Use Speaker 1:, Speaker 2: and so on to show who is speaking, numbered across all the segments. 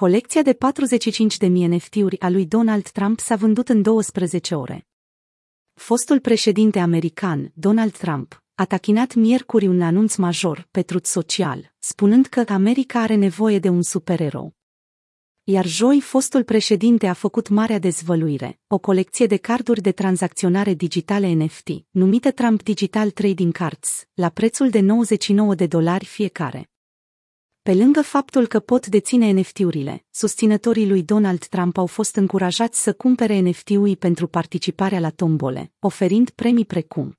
Speaker 1: Colecția de 45.000 NFT-uri a lui Donald Trump s-a vândut în 12 ore. Fostul președinte american, Donald Trump, a tachinat miercuri un anunț major pe trut social, spunând că America are nevoie de un supererou. Iar joi fostul președinte a făcut marea dezvăluire, o colecție de carduri de tranzacționare digitale NFT, numită Trump Digital Trading Cards, la prețul de 99 de dolari fiecare. Pe lângă faptul că pot deține NFT-urile, susținătorii lui Donald Trump au fost încurajați să cumpere NFT-uri pentru participarea la tombole, oferind premii precum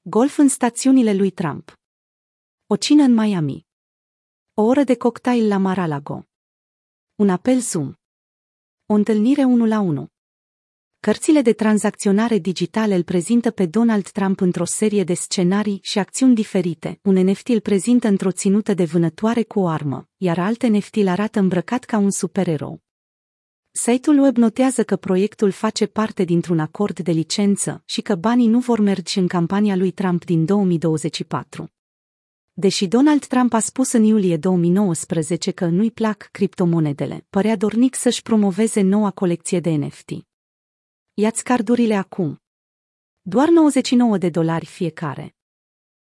Speaker 1: Golf în stațiunile lui Trump O cină în Miami O oră de cocktail la Mar-a-Lago Un apel Zoom O întâlnire 1 la 1 Cărțile de tranzacționare digitale îl prezintă pe Donald Trump într-o serie de scenarii și acțiuni diferite. Un NFT îl prezintă într-o ținută de vânătoare cu o armă, iar alte NFT îl arată îmbrăcat ca un supererou. Site-ul web notează că proiectul face parte dintr-un acord de licență și că banii nu vor merge în campania lui Trump din 2024. Deși Donald Trump a spus în iulie 2019 că nu-i plac criptomonedele, părea dornic să-și promoveze noua colecție de NFT. Iați cardurile acum. Doar 99 de dolari fiecare.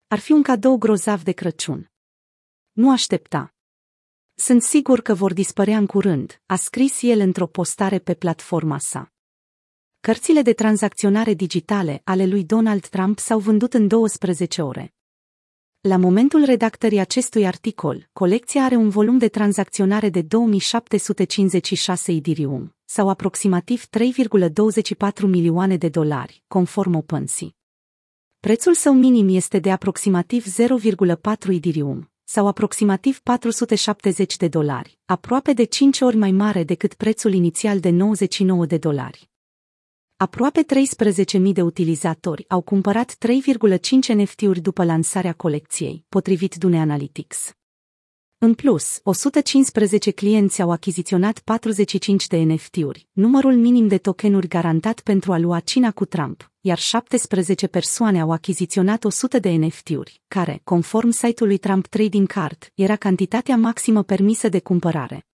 Speaker 1: Ar fi un cadou grozav de Crăciun. Nu aștepta. Sunt sigur că vor dispărea în curând, a scris el într-o postare pe platforma sa. Cărțile de tranzacționare digitale ale lui Donald Trump s-au vândut în 12 ore. La momentul redactării acestui articol, colecția are un volum de tranzacționare de 2756 idirium, sau aproximativ 3,24 milioane de dolari, conform OpenSea. Prețul său minim este de aproximativ 0,4 idirium, sau aproximativ 470 de dolari, aproape de 5 ori mai mare decât prețul inițial de 99 de dolari. Aproape 13.000 de utilizatori au cumpărat 3,5 NFT-uri după lansarea colecției, potrivit Dune Analytics. În plus, 115 clienți au achiziționat 45 de NFT-uri, numărul minim de tokenuri garantat pentru a lua cina cu Trump, iar 17 persoane au achiziționat 100 de NFT-uri, care, conform site-ului Trump Trading Card, era cantitatea maximă permisă de cumpărare.